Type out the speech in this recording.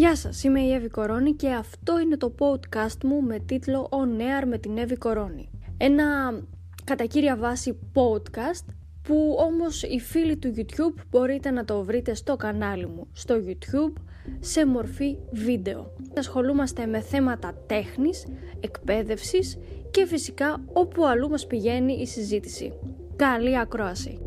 Γεια σας, είμαι η Εύη Κορώνη και αυτό είναι το podcast μου με τίτλο On Air με την Εύη Κορώνη. Ένα κατά κύρια βάση podcast που όμως οι φίλοι του YouTube μπορείτε να το βρείτε στο κανάλι μου στο YouTube σε μορφή βίντεο. Ασχολούμαστε με θέματα τέχνης, εκπαίδευσης και φυσικά όπου αλλού μας πηγαίνει η συζήτηση. Καλή ακρόαση!